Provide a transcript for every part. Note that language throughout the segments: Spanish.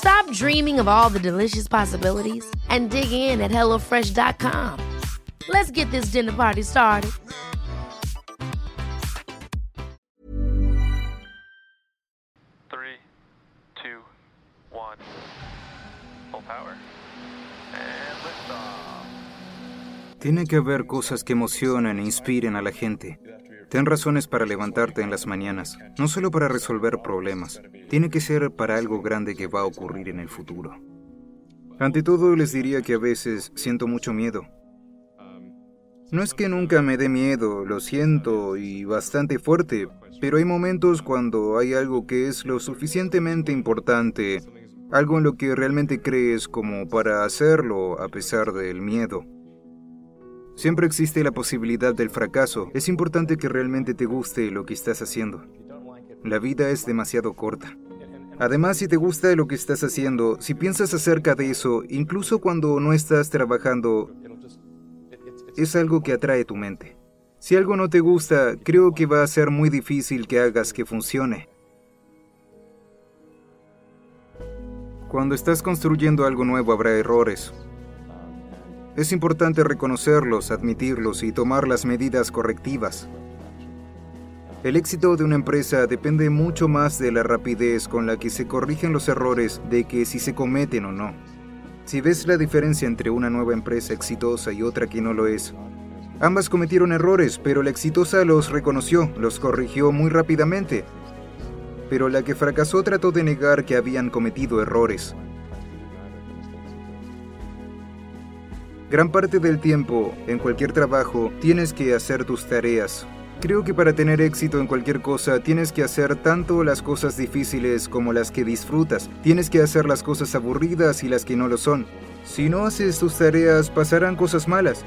Stop dreaming of all the delicious possibilities and dig in at HelloFresh.com. Let's get this dinner party started. Three, two, one. Full power. And liftoff. Tiene que haber cosas que emocionen e inspiren a la gente. Ten razones para levantarte en las mañanas, no solo para resolver problemas, tiene que ser para algo grande que va a ocurrir en el futuro. Ante todo, les diría que a veces siento mucho miedo. No es que nunca me dé miedo, lo siento y bastante fuerte, pero hay momentos cuando hay algo que es lo suficientemente importante, algo en lo que realmente crees como para hacerlo a pesar del miedo. Siempre existe la posibilidad del fracaso. Es importante que realmente te guste lo que estás haciendo. La vida es demasiado corta. Además, si te gusta lo que estás haciendo, si piensas acerca de eso, incluso cuando no estás trabajando, es algo que atrae tu mente. Si algo no te gusta, creo que va a ser muy difícil que hagas que funcione. Cuando estás construyendo algo nuevo habrá errores, es importante reconocerlos, admitirlos y tomar las medidas correctivas. El éxito de una empresa depende mucho más de la rapidez con la que se corrigen los errores de que si se cometen o no. Si ves la diferencia entre una nueva empresa exitosa y otra que no lo es, ambas cometieron errores, pero la exitosa los reconoció, los corrigió muy rápidamente. Pero la que fracasó trató de negar que habían cometido errores. Gran parte del tiempo, en cualquier trabajo, tienes que hacer tus tareas. Creo que para tener éxito en cualquier cosa tienes que hacer tanto las cosas difíciles como las que disfrutas. Tienes que hacer las cosas aburridas y las que no lo son. Si no haces tus tareas pasarán cosas malas.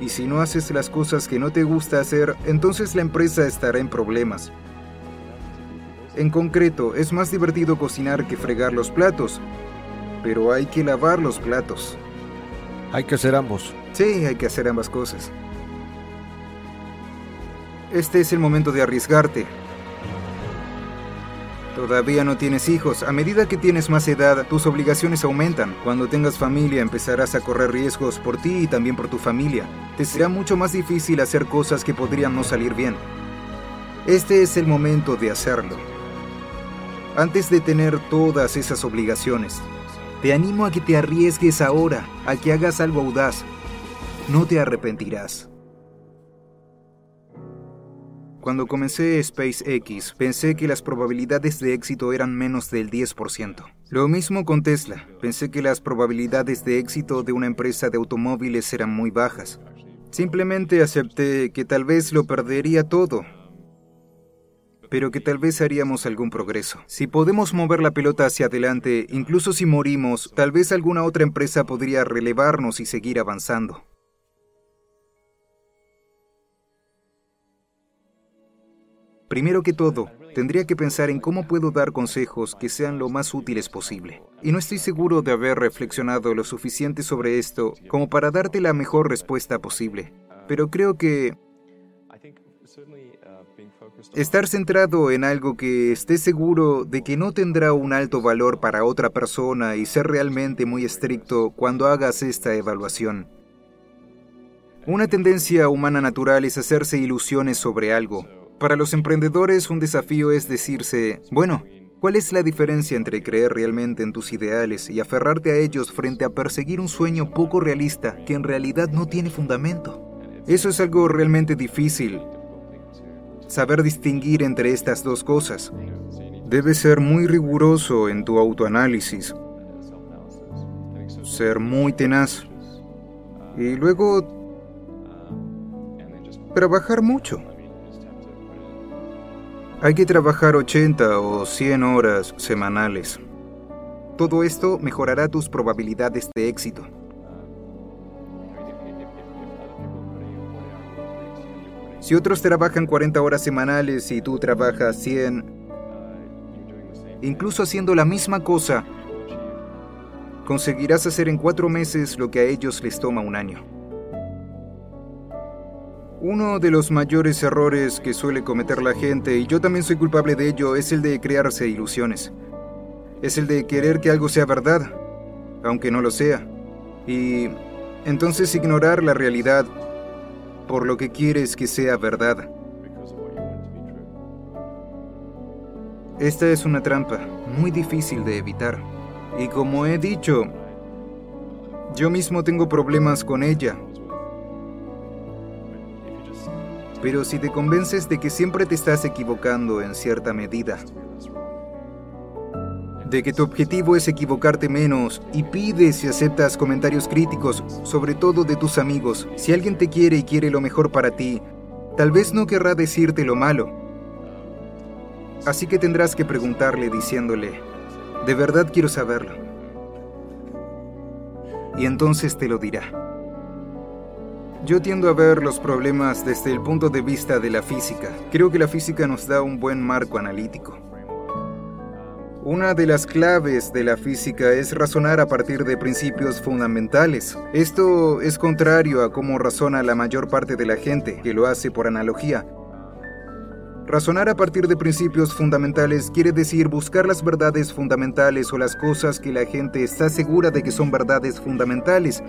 Y si no haces las cosas que no te gusta hacer, entonces la empresa estará en problemas. En concreto, es más divertido cocinar que fregar los platos, pero hay que lavar los platos. Hay que hacer ambos. Sí, hay que hacer ambas cosas. Este es el momento de arriesgarte. Todavía no tienes hijos. A medida que tienes más edad, tus obligaciones aumentan. Cuando tengas familia, empezarás a correr riesgos por ti y también por tu familia. Te será mucho más difícil hacer cosas que podrían no salir bien. Este es el momento de hacerlo. Antes de tener todas esas obligaciones, te animo a que te arriesgues ahora, a que hagas algo audaz. No te arrepentirás. Cuando comencé SpaceX, pensé que las probabilidades de éxito eran menos del 10%. Lo mismo con Tesla. Pensé que las probabilidades de éxito de una empresa de automóviles eran muy bajas. Simplemente acepté que tal vez lo perdería todo, pero que tal vez haríamos algún progreso. Si podemos mover la pelota hacia adelante, incluso si morimos, tal vez alguna otra empresa podría relevarnos y seguir avanzando. Primero que todo, tendría que pensar en cómo puedo dar consejos que sean lo más útiles posible. Y no estoy seguro de haber reflexionado lo suficiente sobre esto como para darte la mejor respuesta posible. Pero creo que Estar centrado en algo que estés seguro de que no tendrá un alto valor para otra persona y ser realmente muy estricto cuando hagas esta evaluación. Una tendencia humana natural es hacerse ilusiones sobre algo. Para los emprendedores un desafío es decirse, bueno, ¿cuál es la diferencia entre creer realmente en tus ideales y aferrarte a ellos frente a perseguir un sueño poco realista que en realidad no tiene fundamento? Eso es algo realmente difícil, saber distinguir entre estas dos cosas. Debes ser muy riguroso en tu autoanálisis, ser muy tenaz y luego trabajar mucho. Hay que trabajar 80 o 100 horas semanales. Todo esto mejorará tus probabilidades de éxito. Si otros trabajan 40 horas semanales y tú trabajas 100, incluso haciendo la misma cosa, conseguirás hacer en cuatro meses lo que a ellos les toma un año. Uno de los mayores errores que suele cometer la gente, y yo también soy culpable de ello, es el de crearse ilusiones. Es el de querer que algo sea verdad, aunque no lo sea. Y entonces ignorar la realidad por lo que quieres que sea verdad. Esta es una trampa muy difícil de evitar. Y como he dicho, yo mismo tengo problemas con ella. Pero si te convences de que siempre te estás equivocando en cierta medida, de que tu objetivo es equivocarte menos y pides y aceptas comentarios críticos, sobre todo de tus amigos. Si alguien te quiere y quiere lo mejor para ti, tal vez no querrá decirte lo malo. Así que tendrás que preguntarle diciéndole, de verdad quiero saberlo. Y entonces te lo dirá. Yo tiendo a ver los problemas desde el punto de vista de la física. Creo que la física nos da un buen marco analítico. Una de las claves de la física es razonar a partir de principios fundamentales. Esto es contrario a cómo razona la mayor parte de la gente, que lo hace por analogía. Razonar a partir de principios fundamentales quiere decir buscar las verdades fundamentales o las cosas que la gente está segura de que son verdades fundamentales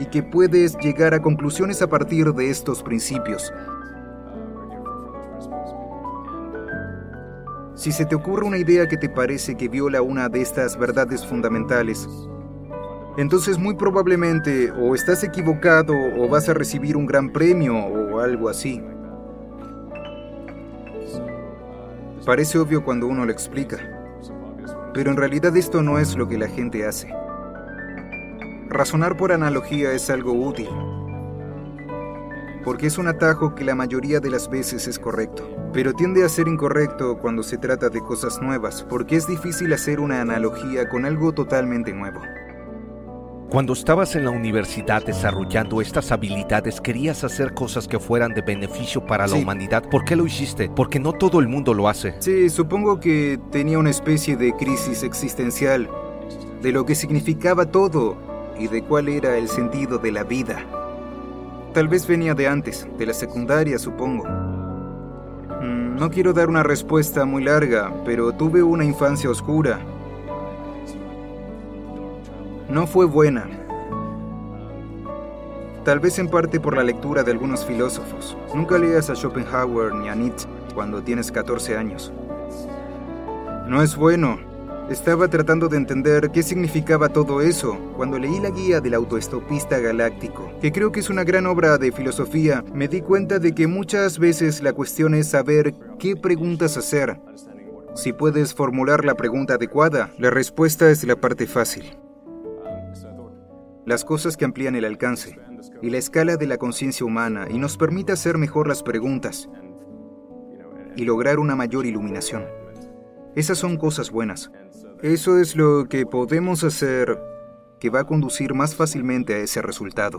y que puedes llegar a conclusiones a partir de estos principios. Si se te ocurre una idea que te parece que viola una de estas verdades fundamentales, entonces muy probablemente o estás equivocado o vas a recibir un gran premio o algo así. Parece obvio cuando uno lo explica, pero en realidad esto no es lo que la gente hace. Razonar por analogía es algo útil, porque es un atajo que la mayoría de las veces es correcto pero tiende a ser incorrecto cuando se trata de cosas nuevas, porque es difícil hacer una analogía con algo totalmente nuevo. Cuando estabas en la universidad desarrollando estas habilidades, querías hacer cosas que fueran de beneficio para la humanidad. ¿Por qué lo hiciste? Porque no todo el mundo lo hace. Sí, supongo que tenía una especie de crisis existencial, de lo que significaba todo y de cuál era el sentido de la vida. Tal vez venía de antes, de la secundaria, supongo. No quiero dar una respuesta muy larga, pero tuve una infancia oscura. No fue buena. Tal vez en parte por la lectura de algunos filósofos. Nunca leas a Schopenhauer ni a Nietzsche cuando tienes 14 años. No es bueno, estaba tratando de entender qué significaba todo eso cuando leí la guía del autoestopista galáctico, que creo que es una gran obra de filosofía. Me di cuenta de que muchas veces la cuestión es saber qué preguntas hacer. Si puedes formular la pregunta adecuada, la respuesta es la parte fácil. Las cosas que amplían el alcance y la escala de la conciencia humana y nos permite hacer mejor las preguntas y lograr una mayor iluminación. Esas son cosas buenas. Eso es lo que podemos hacer que va a conducir más fácilmente a ese resultado.